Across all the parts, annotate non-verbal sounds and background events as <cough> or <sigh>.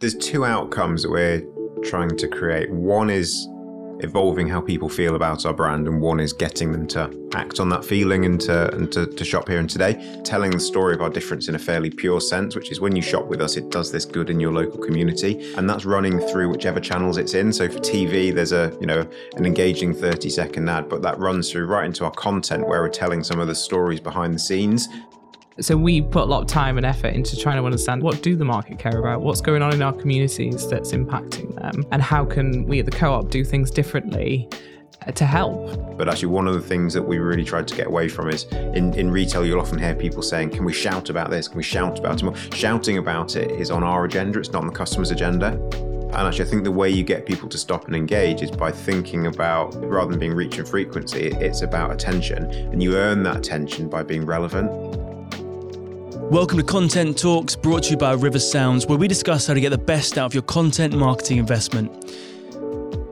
there's two outcomes that we're trying to create. One is evolving how people feel about our brand, and one is getting them to act on that feeling and to and to, to shop here and today. Telling the story of our difference in a fairly pure sense, which is when you shop with us, it does this good in your local community, and that's running through whichever channels it's in. So for TV, there's a you know an engaging 30 second ad, but that runs through right into our content where we're telling some of the stories behind the scenes so we put a lot of time and effort into trying to understand what do the market care about, what's going on in our communities that's impacting them, and how can we at the co-op do things differently uh, to help. But actually, one of the things that we really tried to get away from is in, in retail, you'll often hear people saying, Can we shout about this? Can we shout about it more? Shouting about it is on our agenda, it's not on the customer's agenda. And actually, I think the way you get people to stop and engage is by thinking about, rather than being reach and frequency, it's about attention. And you earn that attention by being relevant. Welcome to Content Talks, brought to you by River Sounds, where we discuss how to get the best out of your content marketing investment.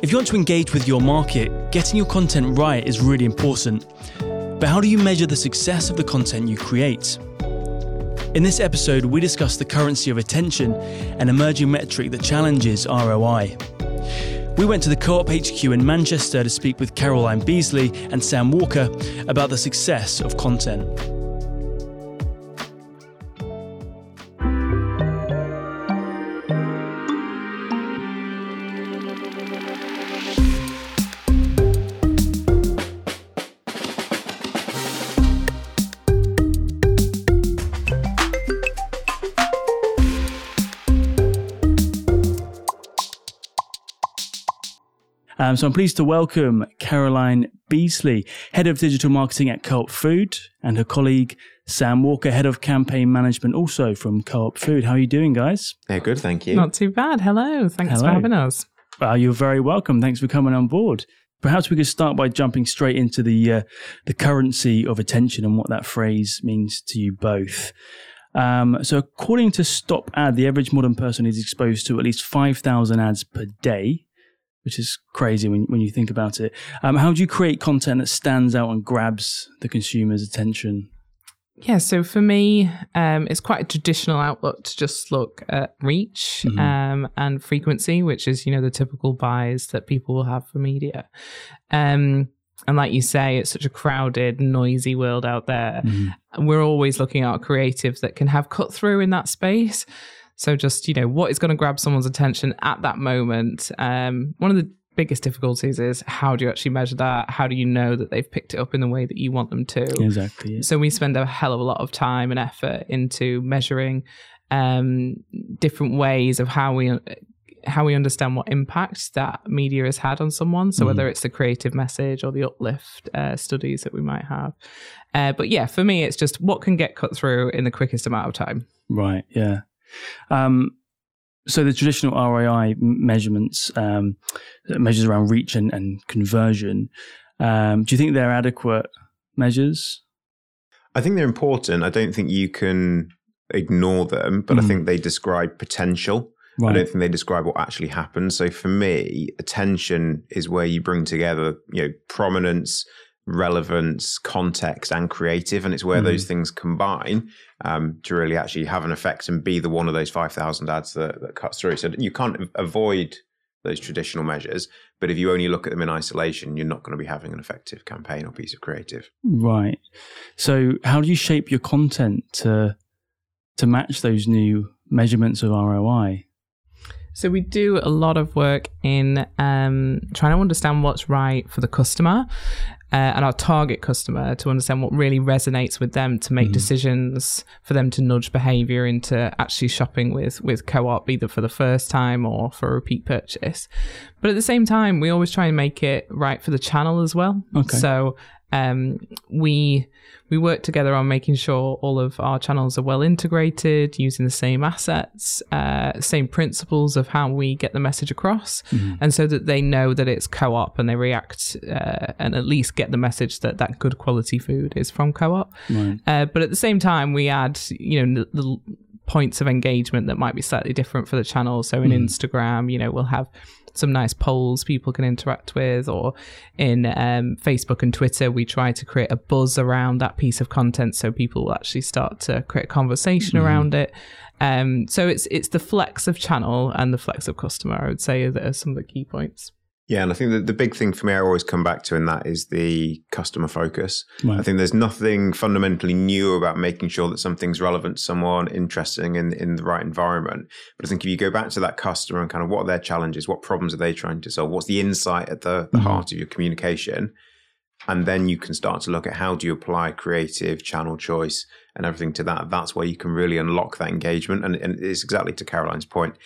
If you want to engage with your market, getting your content right is really important. But how do you measure the success of the content you create? In this episode, we discuss the currency of attention, an emerging metric that challenges ROI. We went to the Co op HQ in Manchester to speak with Caroline Beasley and Sam Walker about the success of content. Um, so I'm pleased to welcome Caroline Beasley, Head of Digital Marketing at Co-op Food, and her colleague Sam Walker, Head of Campaign Management, also from Co-op Food. How are you doing, guys? Yeah, good, thank you. Not too bad. Hello, thanks Hello. for having us. Uh, you're very welcome. Thanks for coming on board. Perhaps we could start by jumping straight into the uh, the currency of attention and what that phrase means to you both. Um, so, according to Stop Ad, the average modern person is exposed to at least 5,000 ads per day which is crazy when, when you think about it. Um, how do you create content that stands out and grabs the consumer's attention? Yeah, so for me, um, it's quite a traditional outlook to just look at reach mm-hmm. um, and frequency, which is you know the typical buys that people will have for media. Um, and like you say, it's such a crowded, noisy world out there. Mm-hmm. And we're always looking at creatives that can have cut through in that space. So just, you know, what is going to grab someone's attention at that moment? Um, one of the biggest difficulties is how do you actually measure that? How do you know that they've picked it up in the way that you want them to? Exactly. Yeah. So we spend a hell of a lot of time and effort into measuring um, different ways of how we how we understand what impact that media has had on someone. So mm. whether it's the creative message or the uplift uh, studies that we might have. Uh, but yeah, for me, it's just what can get cut through in the quickest amount of time. Right. Yeah. Um, so the traditional ROI measurements, um, measures around reach and, and conversion, um, do you think they're adequate measures? I think they're important. I don't think you can ignore them, but mm. I think they describe potential. Right. I don't think they describe what actually happens. So for me, attention is where you bring together, you know, prominence, relevance, context, and creative, and it's where mm. those things combine um, to really actually have an effect and be the one of those five thousand ads that, that cuts through. So you can't avoid those traditional measures, but if you only look at them in isolation, you're not going to be having an effective campaign or piece of creative. Right. So how do you shape your content to to match those new measurements of ROI? So we do a lot of work in um, trying to understand what's right for the customer uh, and our target customer to understand what really resonates with them to make mm-hmm. decisions for them to nudge behavior into actually shopping with with co-op either for the first time or for a repeat purchase but at the same time we always try and make it right for the channel as well okay. so um, we we work together on making sure all of our channels are well integrated, using the same assets, uh, same principles of how we get the message across, mm-hmm. and so that they know that it's co-op and they react uh, and at least get the message that that good quality food is from co-op. Right. Uh, but at the same time, we add you know the, the points of engagement that might be slightly different for the channel. So in mm. Instagram, you know, we'll have some nice polls people can interact with, or in um, Facebook and Twitter, we try to create a buzz around that piece of content so people will actually start to create a conversation mm. around it. Um, so it's it's the flex of channel and the flex of customer. I would say that are some of the key points. Yeah, and I think that the big thing for me I always come back to, and that is the customer focus. Right. I think there's nothing fundamentally new about making sure that something's relevant to someone, interesting in, in the right environment. But I think if you go back to that customer and kind of what are their challenges, what problems are they trying to solve, what's the insight at the, the mm-hmm. heart of your communication, and then you can start to look at how do you apply creative channel choice and everything to that. That's where you can really unlock that engagement. And, and it's exactly to Caroline's point.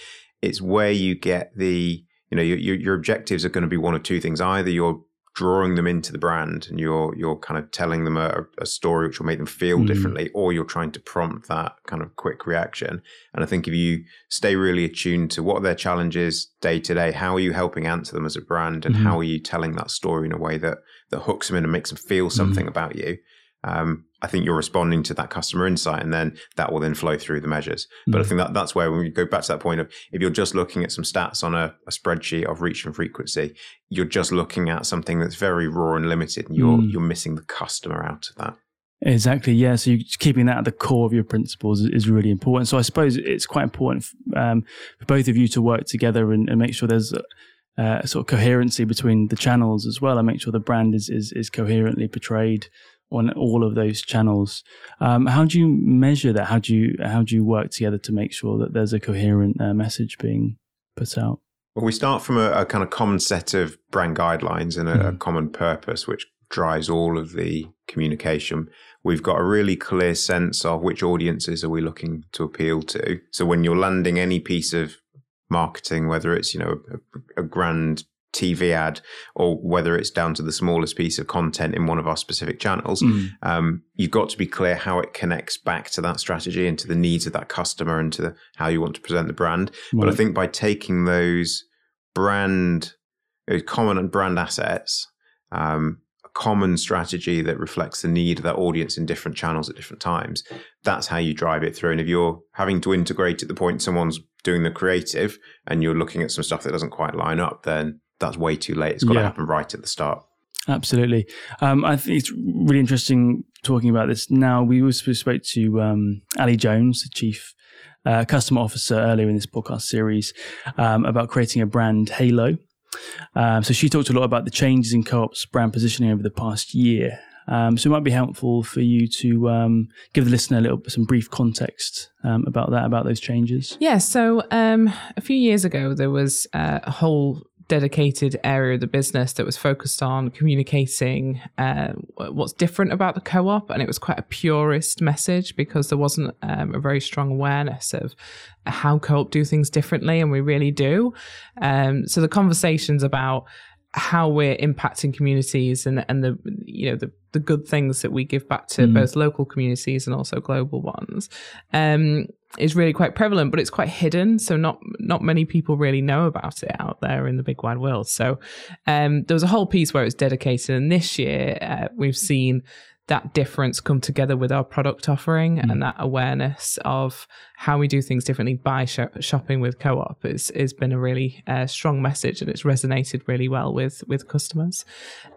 It's where you get the you know your, your objectives are going to be one of two things either you're drawing them into the brand and you're you're kind of telling them a, a story which will make them feel mm. differently or you're trying to prompt that kind of quick reaction and i think if you stay really attuned to what their challenges day to day how are you helping answer them as a brand and mm. how are you telling that story in a way that that hooks them in and makes them feel something mm. about you um, I think you're responding to that customer insight, and then that will then flow through the measures. But I mm. think that that's where when we go back to that point of if you're just looking at some stats on a, a spreadsheet of reach and frequency, you're just looking at something that's very raw and limited, and you're mm. you're missing the customer out of that. Exactly. Yeah. So keeping that at the core of your principles is really important. So I suppose it's quite important um, for both of you to work together and, and make sure there's a, a, sort of coherency between the channels as well, and make sure the brand is is, is coherently portrayed on all of those channels. Um, how do you measure that? How do you how do you work together to make sure that there's a coherent uh, message being put out? Well, we start from a, a, kind of common set of brand guidelines and a, mm. a common purpose, which drives all of the communication. We've got a really clear sense of which audiences are we looking to appeal to. So when you're landing any piece of marketing, whether it's you know a, a grand TV ad or whether it's down to the smallest piece of content in one of our specific channels, mm. um, you've got to be clear how it connects back to that strategy and to the needs of that customer and to the, how you want to present the brand. Right. But I think by taking those brand, common brand assets, um, a common strategy that reflects the need of that audience in different channels at different times, that's how you drive it through. And if you're having to integrate at the point someone's doing the creative and you're looking at some stuff that doesn't quite line up, then that's way too late. It's got yeah. to happen right at the start. Absolutely. Um, I think it's really interesting talking about this now. We also spoke to um, Ali Jones, the chief uh, customer officer, earlier in this podcast series um, about creating a brand halo. Um, so she talked a lot about the changes in co-op's brand positioning over the past year. Um, so it might be helpful for you to um, give the listener a little some brief context um, about that, about those changes. Yeah. So um, a few years ago, there was uh, a whole dedicated area of the business that was focused on communicating uh, what's different about the co-op. And it was quite a purist message because there wasn't um, a very strong awareness of how co-op do things differently and we really do. Um, so the conversations about how we're impacting communities and and the you know the the good things that we give back to mm. both local communities and also global ones um, is really quite prevalent, but it's quite hidden. So not not many people really know about it out there in the big wide world. So um, there was a whole piece where it was dedicated, and this year uh, we've seen that difference come together with our product offering mm. and that awareness of how we do things differently by sh- shopping with co-op is has been a really uh, strong message and it's resonated really well with with customers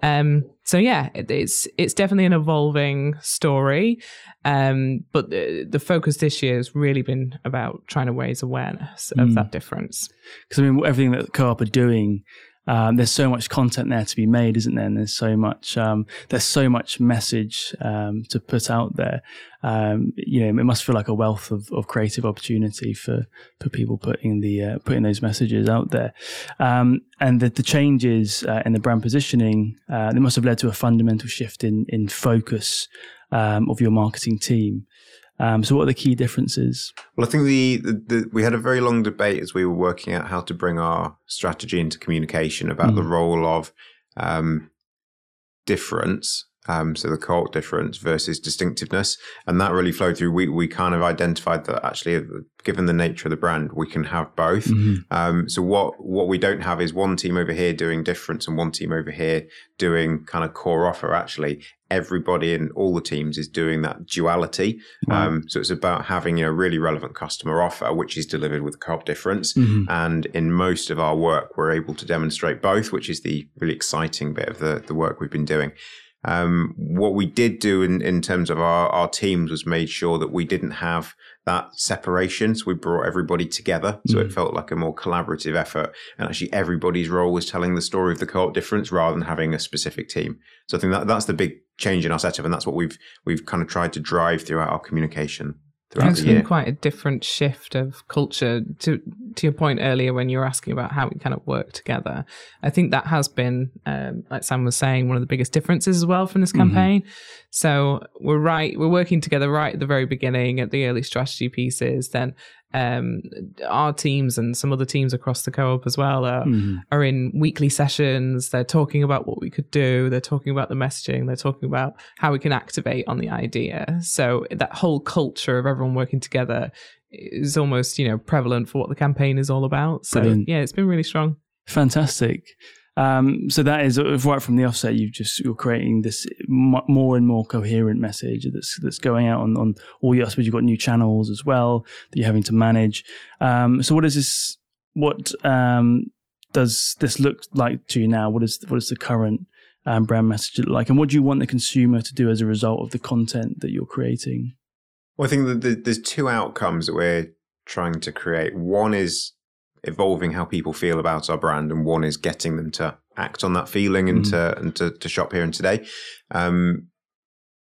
um, so yeah it, it's it's definitely an evolving story um, but the, the, focus this year has really been about trying to raise awareness of mm. that difference because i mean everything that co-op are doing um, there's so much content there to be made, isn't there? And there's so much um, there's so much message um, to put out there. Um, you know, it must feel like a wealth of, of creative opportunity for for people putting the uh, putting those messages out there. Um, and the, the changes uh, in the brand positioning uh, they must have led to a fundamental shift in in focus um, of your marketing team. Um, so, what are the key differences? Well, I think the, the, the, we had a very long debate as we were working out how to bring our strategy into communication about mm. the role of um, difference Um, so the co-op difference versus distinctiveness, and that really flowed through. We we kind of identified that actually, given the nature of the brand, we can have both. Mm-hmm. Um, so what what we don't have is one team over here doing difference and one team over here doing kind of core offer. Actually, everybody in all the teams is doing that duality. Um, so it's about having you know really relevant customer offer, which is delivered with co-op difference. Mm-hmm. And in most of our work, we're able to demonstrate both, which is the really exciting bit of the the work we've been doing. Um, what we did do in, in terms of our, our teams was made sure that we didn't have that separation. So we brought everybody together. So mm. it felt like a more collaborative effort. And actually everybody's role was telling the story of the co-op difference rather than having a specific team. So I think that that's the big change in our setup. And that's what we've, we've kind of tried to drive throughout our communication throughout it's been quite a different shift of culture to to your point earlier when you were asking about how we kind of work together. I think that has been, um, like Sam was saying, one of the biggest differences as well from this mm-hmm. campaign. Mm-hmm. So we're right, we're working together right at the very beginning at the early strategy pieces. Then um, our teams and some other teams across the co-op as well are, mm-hmm. are in weekly sessions. They're talking about what we could do. They're talking about the messaging. They're talking about how we can activate on the idea. So that whole culture of everyone working together is almost you know prevalent for what the campaign is all about. So Brilliant. yeah, it's been really strong. Fantastic. Um, so that is uh, right from the offset. You've just you're creating this more and more coherent message that's that's going out on on all your. I suppose you've got new channels as well that you're having to manage. Um, so what is this? What um, does this look like to you now? What is what is the current um, brand message like, and what do you want the consumer to do as a result of the content that you're creating? Well, I think that there's two outcomes that we're trying to create. One is evolving how people feel about our brand, and one is getting them to act on that feeling and mm. to and to, to, shop here and today. Um,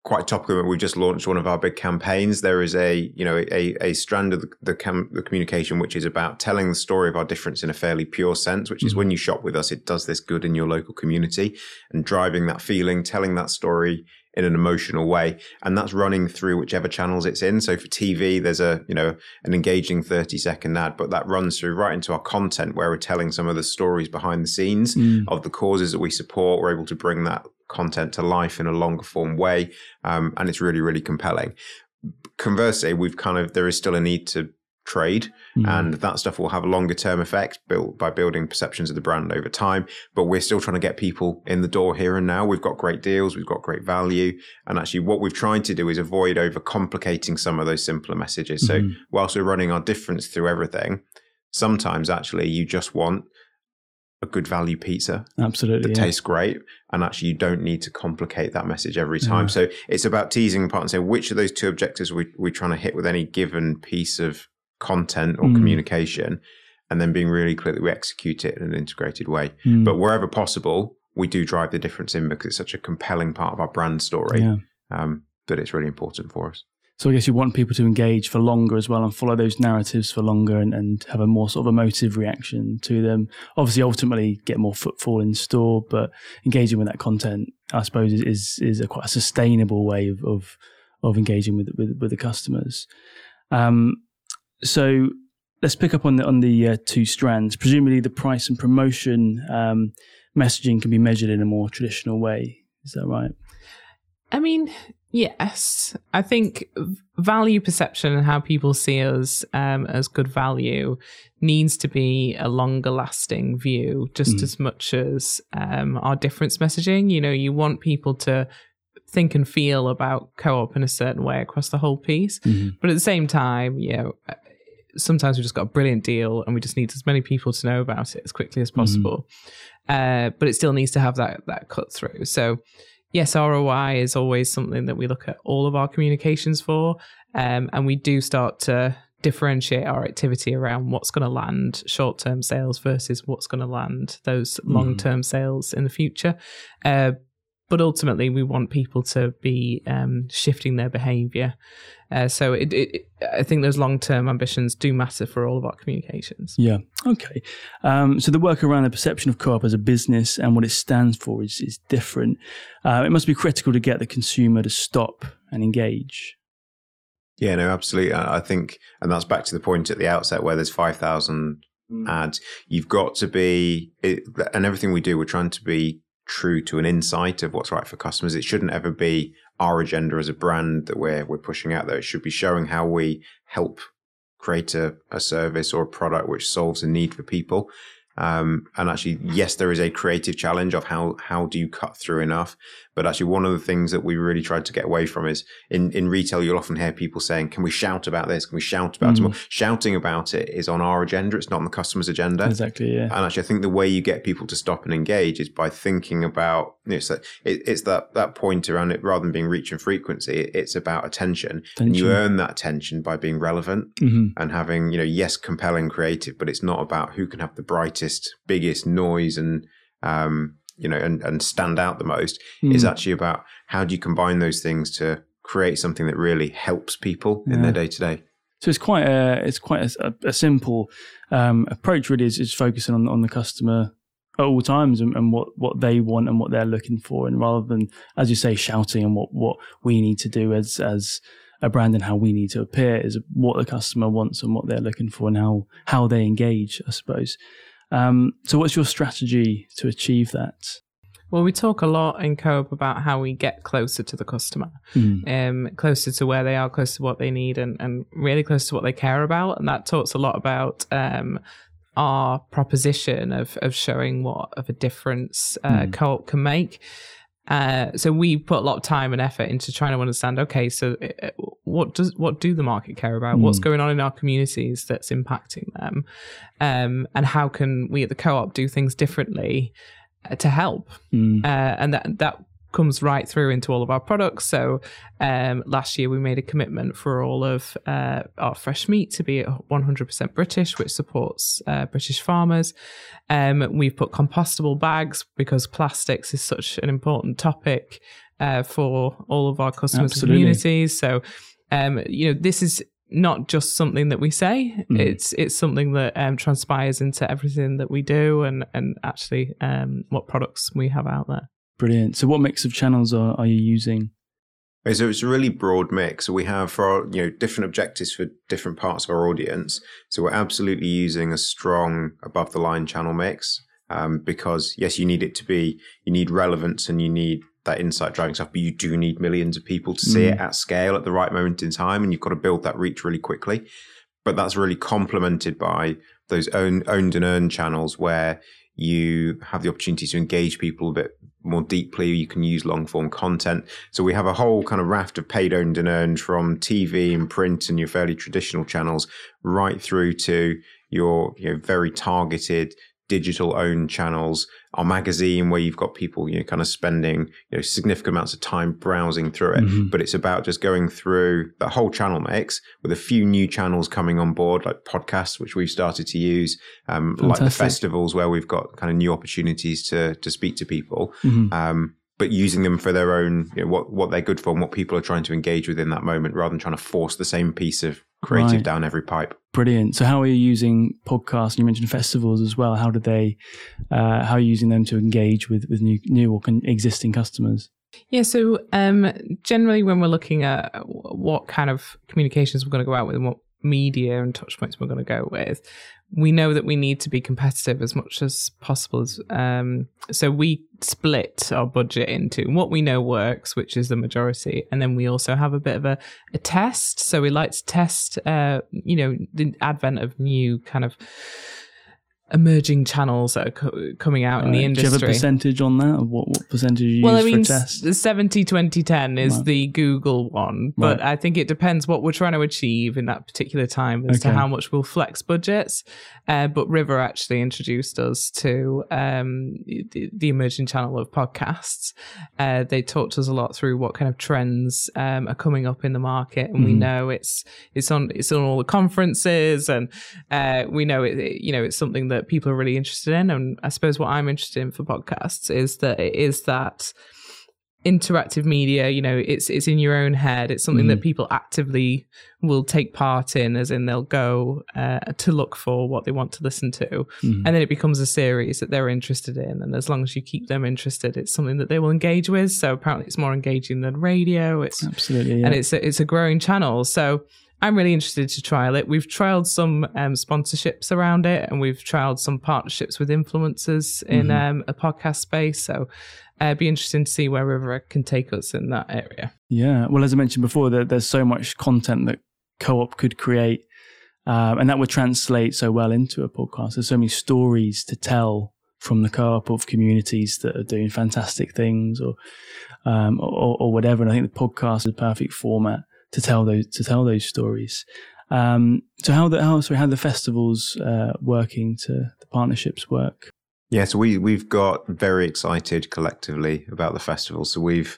quite topical. That we just launched one of our big campaigns. There is a you know a, a strand of the the, cam- the, communication which is about telling the story of our difference in a fairly pure sense, which mm. is when you shop with us, it does this good in your local community and driving that feeling, telling that story in an emotional way and that's running through whichever channels it's in. So for tv there's a you know an engaging 30 second ad but that runs through right into our content where we're telling some of the stories behind the scenes mm. of the causes that we support. We're able to bring that content to life in a longer form way um, and it's really really compelling. Conversely we've kind of there is still a need to trade mm. and that stuff will have a longer term effect built by building perceptions of the brand over time but we're still trying to get people in the door here and now we've got great deals we've got great value and actually what we've tried to do is avoid over complicating some of those simpler messages so mm. whilst we're running our difference through everything sometimes actually you just want a good value pizza absolutely that yeah. tastes great and actually you don't need to complicate that message every time yeah. so it's about teasing apart and saying which of those two objectives we, we're trying to hit with any given piece of content or mm. communication and then being really clear that we execute it in an integrated way. Mm. But wherever possible, we do drive the difference in because it's such a compelling part of our brand story yeah. um, that it's really important for us. So I guess you want people to engage for longer as well and follow those narratives for longer and, and have a more sort of emotive reaction to them. Obviously, ultimately get more footfall in store, but engaging with that content, I suppose, is is, is a quite a sustainable way of of, of engaging with, with, with the customers. Um, so let's pick up on the on the uh, two strands. Presumably, the price and promotion um, messaging can be measured in a more traditional way. Is that right? I mean, yes. I think value perception and how people see us um, as good value needs to be a longer lasting view, just mm. as much as um, our difference messaging. You know, you want people to think and feel about co-op in a certain way across the whole piece, mm-hmm. but at the same time, you know sometimes we've just got a brilliant deal and we just need as many people to know about it as quickly as mm-hmm. possible. Mm-hmm. Uh, but it still needs to have that that cut through. So yes, ROI is always something that we look at all of our communications for, um, and we do start to differentiate our activity around what's going to land short term sales versus what's going to land those long term mm. sales in the future. Uh, but ultimately we want people to be um, shifting their behavior. Uh, so it, it, I think those long term ambitions do matter for all of our communications. Yeah. Okay. Um, so the work around the perception of co-op as a business and what it stands for is is different. Uh, it must be critical to get the consumer to stop and engage. Yeah. No. Absolutely. I think, and that's back to the point at the outset where there's five thousand mm. ads. You've got to be, it, and everything we do, we're trying to be true to an insight of what's right for customers. It shouldn't ever be our agenda as a brand that we're we're pushing out there. It should be showing how we help create a, a service or a product which solves a need for people. Um, and actually, yes, there is a creative challenge of how how do you cut through enough. But actually, one of the things that we really tried to get away from is in, in retail, you'll often hear people saying, "Can we shout about this? Can we shout about mm. it more?" Shouting about it is on our agenda; it's not on the customer's agenda. Exactly. Yeah. And actually, I think the way you get people to stop and engage is by thinking about you know, so it, it's that that point around it rather than being reach and frequency. It's about attention, attention. and you earn that attention by being relevant mm-hmm. and having you know yes, compelling, creative, but it's not about who can have the brightest, biggest noise and um, you know, and, and stand out the most mm. is actually about how do you combine those things to create something that really helps people yeah. in their day to day. So it's quite a it's quite a, a simple um, approach. Really, is, is focusing on on the customer at all times and, and, what what they want and what they're looking for, and rather than, as you say, shouting and what what we need to do as as a brand and how we need to appear is what the customer wants and what they're looking for and how how they engage. I suppose. Um, so, what's your strategy to achieve that? Well, we talk a lot in Co-op about how we get closer to the customer, mm. um, closer to where they are, closer to what they need, and, and really close to what they care about. And that talks a lot about um, our proposition of of showing what of a difference uh, mm. Co-op can make. Uh, so we put a lot of time and effort into trying to understand. Okay, so uh, what does what do the market care about? Mm. What's going on in our communities that's impacting them, um, and how can we at the co-op do things differently uh, to help? Mm. Uh, and that that comes right through into all of our products. So um, last year we made a commitment for all of uh, our fresh meat to be 100% British, which supports uh, British farmers. Um, we've put compostable bags because plastics is such an important topic uh, for all of our customers Absolutely. communities. So um, you know this is not just something that we say mm. it's it's something that um, transpires into everything that we do and and actually um, what products we have out there Brilliant. So, what mix of channels are, are you using? So it's a really broad mix. We have for our, you know different objectives for different parts of our audience. So we're absolutely using a strong above the line channel mix um, because yes, you need it to be you need relevance and you need that insight driving stuff, but you do need millions of people to see mm. it at scale at the right moment in time, and you've got to build that reach really quickly. But that's really complemented by those own, owned and earned channels where you have the opportunity to engage people a bit more deeply. You can use long form content. So we have a whole kind of raft of paid owned and earned from TV and print and your fairly traditional channels right through to your you know very targeted digital owned channels, our magazine where you've got people, you know, kind of spending, you know, significant amounts of time browsing through it. Mm-hmm. But it's about just going through the whole channel mix with a few new channels coming on board, like podcasts, which we've started to use, um, like the festivals where we've got kind of new opportunities to to speak to people. Mm-hmm. Um, but using them for their own, you know, what what they're good for and what people are trying to engage with in that moment, rather than trying to force the same piece of creative right. down every pipe. Brilliant. So, how are you using podcasts? You mentioned festivals as well. How do they? Uh, how are you using them to engage with with new new or con- existing customers? Yeah, so um, generally, when we're looking at what kind of communications we're going to go out with and what media and touch points we're going to go with, we know that we need to be competitive as much as possible. Um, so we split our budget into what we know works, which is the majority, and then we also have a bit of a, a test. So we like to test, uh, you know, the advent of new kind of emerging channels that are co- coming out in the industry. Do you have a percentage on that? What, what percentage you well, use I mean, for test? The 70 20 10 is right. the Google one, but right. I think it depends what we're trying to achieve in that particular time as okay. to how much we'll flex budgets. Uh, but River actually introduced us to um, the, the, emerging channel of podcasts. Uh, they talked to us a lot through what kind of trends um, are coming up in the market, and mm. we know it's it's on it's on all the conferences, and uh, we know it, it you know it's something that that people are really interested in. And I suppose what I'm interested in for podcasts is that it is that interactive media you know it's it's in your own head it's something mm. that people actively will take part in as in they'll go uh, to look for what they want to listen to mm. and then it becomes a series that they're interested in and as long as you keep them interested it's something that they will engage with so apparently it's more engaging than radio it's absolutely yeah. and it's a, it's a growing channel so I'm really interested to trial it. We've trialed some um, sponsorships around it, and we've trialed some partnerships with influencers in mm-hmm. um, a podcast space. So uh, it'd be interesting to see where River can take us in that area. Yeah. Well, as I mentioned before, there, there's so much content that co-op could create, um, and that would translate so well into a podcast. There's so many stories to tell from the co-op of communities that are doing fantastic things, or um, or, or, whatever. And I think the podcast is a perfect format to tell those to tell those stories. Um, so how the how sorry, how the festivals uh, working to the partnerships work? Yeah, so we we've got very excited collectively about the festival. So we've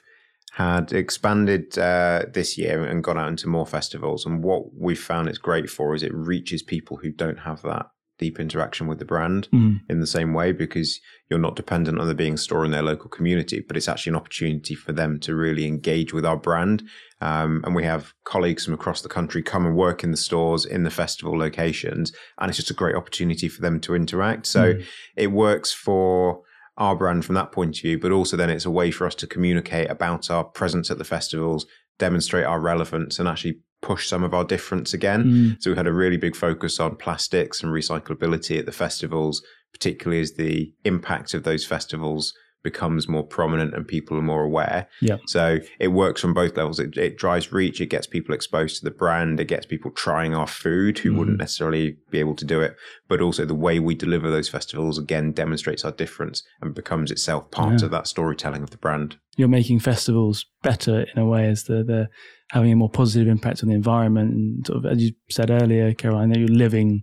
had expanded uh, this year and gone out into more festivals. And what we've found it's great for is it reaches people who don't have that deep interaction with the brand mm. in the same way because you're not dependent on there being a store in their local community, but it's actually an opportunity for them to really engage with our brand. Um, and we have colleagues from across the country come and work in the stores in the festival locations, and it's just a great opportunity for them to interact. So mm. it works for our brand from that point of view, but also then it's a way for us to communicate about our presence at the festivals, demonstrate our relevance, and actually push some of our difference again. Mm. So we had a really big focus on plastics and recyclability at the festivals, particularly as the impact of those festivals becomes more prominent and people are more aware. Yeah. So it works from both levels. It, it drives reach. It gets people exposed to the brand. It gets people trying our food who mm. wouldn't necessarily be able to do it. But also the way we deliver those festivals again demonstrates our difference and becomes itself part yeah. of that storytelling of the brand. You're making festivals better in a way as the the having a more positive impact on the environment. And sort of, as you said earlier, Caroline, that you're living,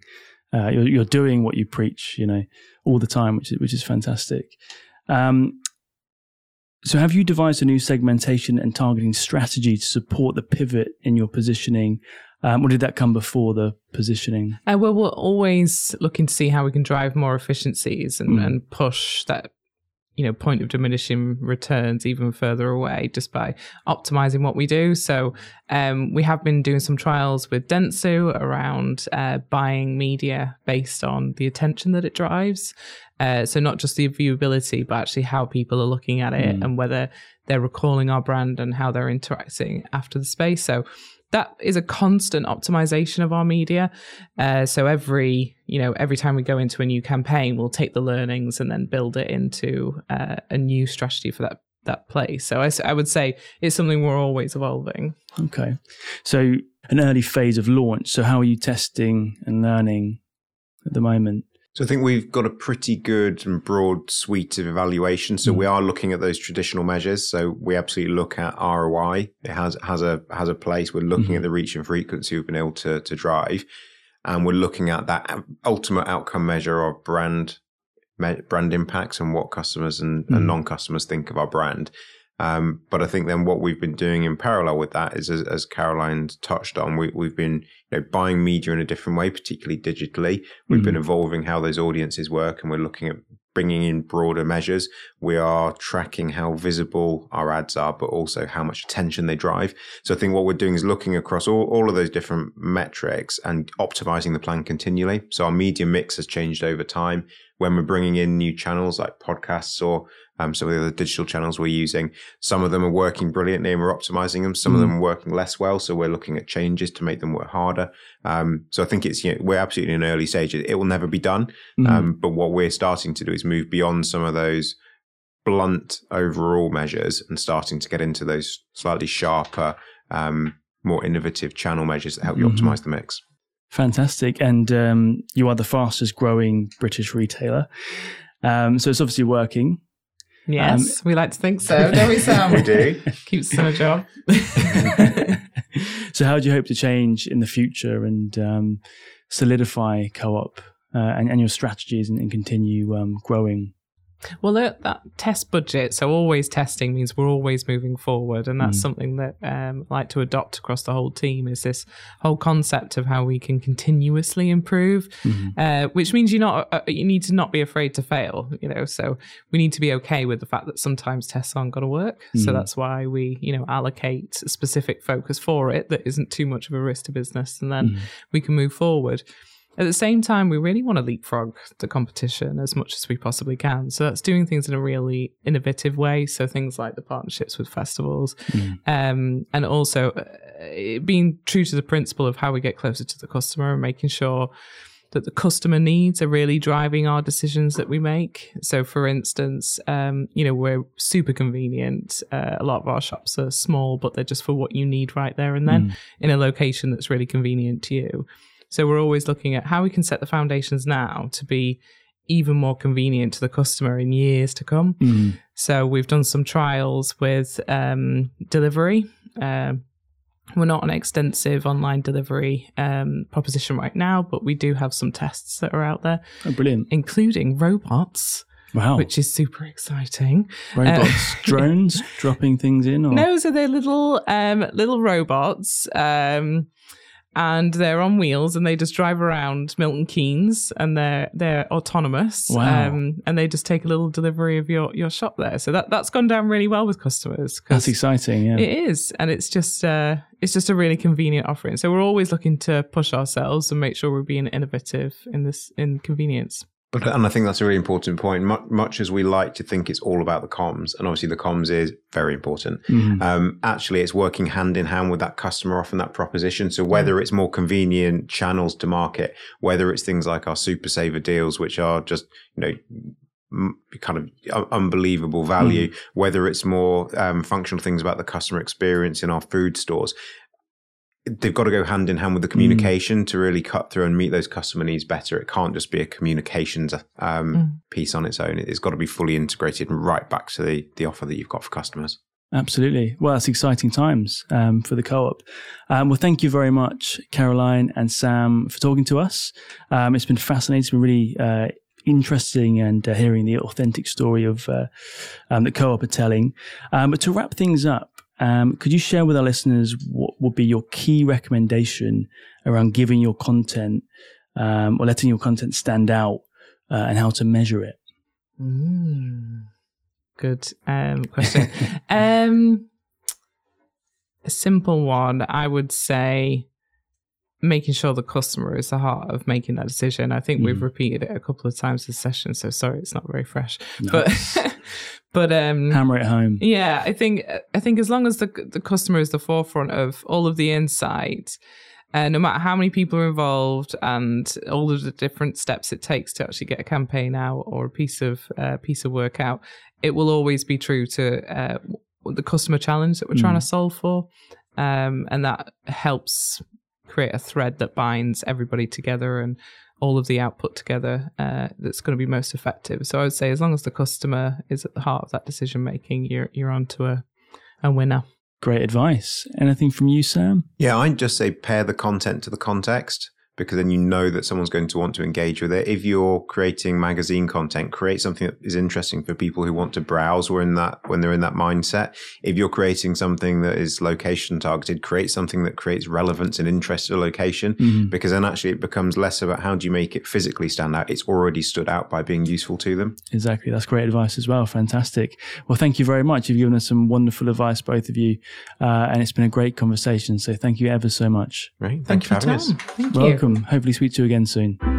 uh, you're, you're doing what you preach, you know, all the time, which is, which is fantastic. Um, so, have you devised a new segmentation and targeting strategy to support the pivot in your positioning? Um, or did that come before the positioning? Uh, well, we're always looking to see how we can drive more efficiencies and, mm. and push that you know point of diminishing returns even further away just by optimizing what we do. So um, we have been doing some trials with dentsu around uh, buying media based on the attention that it drives. Uh, so not just the viewability but actually how people are looking at it mm. and whether they're recalling our brand and how they're interacting after the space. So that is a constant optimization of our media. Uh, so every you know every time we go into a new campaign, we'll take the learnings and then build it into uh, a new strategy for that that place. So I, I would say it's something we're always evolving. Okay, so an early phase of launch. So how are you testing and learning at the moment? So I think we've got a pretty good and broad suite of evaluation. So mm. we are looking at those traditional measures. So we absolutely look at ROI. It has has a has a place. We're looking mm-hmm. at the reach and frequency we've been able to to drive, and we're looking at that ultimate outcome measure of brand brand impacts and what customers and, mm. and non customers think of our brand. Um, but I think then what we've been doing in parallel with that is, as, as Caroline touched on, we, have been you know, buying media in a different way, particularly digitally. We've mm-hmm. been evolving how those audiences work, and we're looking at bringing in broader measures. We are tracking how visible our ads are, but also how much attention they drive. So I think what we're doing is looking across all, all of those different metrics and optimizing the plan continually. So our media mix has changed over time. When we're bringing in new channels like podcasts or um, some of the other digital channels we're using. Some of them are working brilliantly and we're optimizing them. Some mm. of them are working less well. So we're looking at changes to make them work harder. Um, so I think it's, you know, we're absolutely in an early stage. It will never be done. Mm. Um, but what we're starting to do is move beyond some of those blunt overall measures and starting to get into those slightly sharper, um, more innovative channel measures that help you mm-hmm. optimize the mix. Fantastic. And um, you are the fastest growing British retailer. Um, so it's obviously working. Yes, um, we like to think so, don't we, Sam? we do. <laughs> Keeps us in a job. <laughs> so, how do you hope to change in the future and um, solidify co-op uh, and, and, your strategies and, and continue um, growing well, that, that, test budget, so always testing means we're always moving forward, and that's mm. something that um, I like to adopt across the whole team. Is this whole concept of how we can continuously improve, mm-hmm. uh, which means you not uh, you need to not be afraid to fail. You know, so we need to be okay with the fact that sometimes tests aren't going to work. Mm. So that's why we you know allocate a specific focus for it that isn't too much of a risk to business, and then mm. we can move forward. At the same time, we really want to leapfrog the competition as much as we possibly can. So that's doing things in a really innovative way. So things like the partnerships with festivals, mm. um, and also uh, being true to the principle of how we get closer to the customer and making sure that the customer needs are really driving our decisions that we make. So, for instance, um, you know, we're super convenient. Uh, a lot of our shops are small, but they're just for what you need right there and then mm. in a location that's really convenient to you. So, we're always looking at how we can set the foundations now to be even more convenient to the customer in years to come. Mm. So, we've done some trials with um, delivery. Um, we're not an extensive online delivery um, proposition right now, but we do have some tests that are out there. Oh, brilliant. Including robots. Wow. Which is super exciting. Robots, uh, <laughs> drones dropping things in? Or? No, so they're little um, little robots. Um, and they're on wheels and they just drive around Milton Keynes and they're they're autonomous. Wow. Um, and they just take a little delivery of your, your shop there. So that, that's gone down really well with customers. That's exciting, yeah. It is. And it's just uh, it's just a really convenient offering. So we're always looking to push ourselves and make sure we're being innovative in this in convenience. But and I think that's a really important point. Much, as we like to think it's all about the comms, and obviously the comms is very important. Mm-hmm. Um, actually, it's working hand in hand with that customer often that proposition. So whether it's more convenient channels to market, whether it's things like our super saver deals, which are just you know kind of unbelievable value, mm. whether it's more um, functional things about the customer experience in our food stores they've got to go hand in hand with the communication mm. to really cut through and meet those customer needs better. It can't just be a communications um, mm. piece on its own. It's got to be fully integrated right back to the, the offer that you've got for customers. Absolutely. Well, that's exciting times um, for the co-op. Um, well, thank you very much, Caroline and Sam, for talking to us. Um, it's been fascinating. It's been really uh, interesting and uh, hearing the authentic story of uh, um, the co-op are telling. Um, but to wrap things up, um, could you share with our listeners what would be your key recommendation around giving your content um, or letting your content stand out uh, and how to measure it? Mm, good um, <laughs> question. Um, a simple one, I would say making sure the customer is the heart of making that decision. I think mm. we've repeated it a couple of times this session, so sorry it's not very fresh. No. But <laughs> but um hammer it home. Yeah, I think I think as long as the the customer is the forefront of all of the insight, uh, no matter how many people are involved and all of the different steps it takes to actually get a campaign out or a piece of uh, piece of work out, it will always be true to uh, the customer challenge that we're mm. trying to solve for, um, and that helps create a thread that binds everybody together and all of the output together uh, that's going to be most effective. So I would say as long as the customer is at the heart of that decision making, you're you're onto a, a winner. Great advice. Anything from you, Sam? Yeah, I'd just say pair the content to the context because then you know that someone's going to want to engage with it. If you're creating magazine content, create something that is interesting for people who want to browse or in that when they're in that mindset. If you're creating something that is location targeted, create something that creates relevance and interest to location mm-hmm. because then actually it becomes less about how do you make it physically stand out. It's already stood out by being useful to them. Exactly. That's great advice as well. Fantastic. Well, thank you very much. You've given us some wonderful advice, both of you. Uh, and it's been a great conversation. So thank you ever so much. Right. Thank, thank you for having us. Thank Welcome. You welcome. Hopefully, speak to you again soon.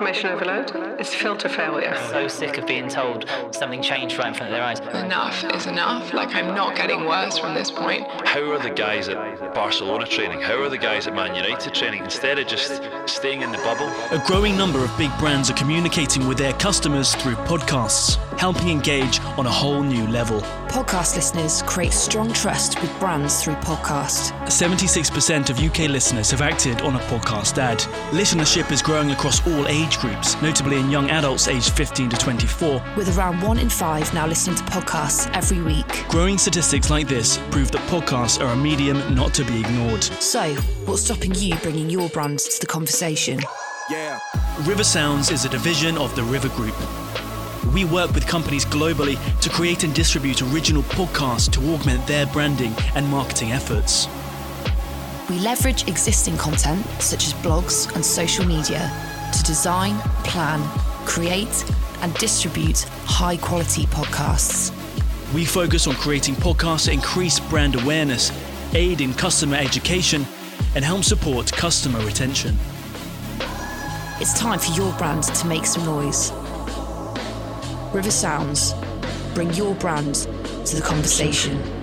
It's filter failure. So sick of being told something changed right in front of their eyes. Enough is enough. Like, I'm not getting worse from this point. How are the guys at Barcelona training? How are the guys at Man United training? Instead of just staying in the bubble. A growing number of big brands are communicating with their customers through podcasts, helping engage on a whole new level. Podcast listeners create strong trust with brands through podcasts. 76% of UK listeners have acted on a podcast ad. Listenership is growing across all age groups, notably in young adults aged 15 to 24. With around one in five now listening to podcasts every week. Growing statistics like this prove that podcasts are a medium not to be ignored. So, what's stopping you bringing your brands to the conversation? Yeah. River Sounds is a division of the River Group. We work with companies globally to create and distribute original podcasts to augment their branding and marketing efforts. We leverage existing content, such as blogs and social media, to design, plan, create, and distribute high quality podcasts. We focus on creating podcasts that increase brand awareness, aid in customer education, and help support customer retention. It's time for your brand to make some noise. River Sounds, bring your brand to the conversation.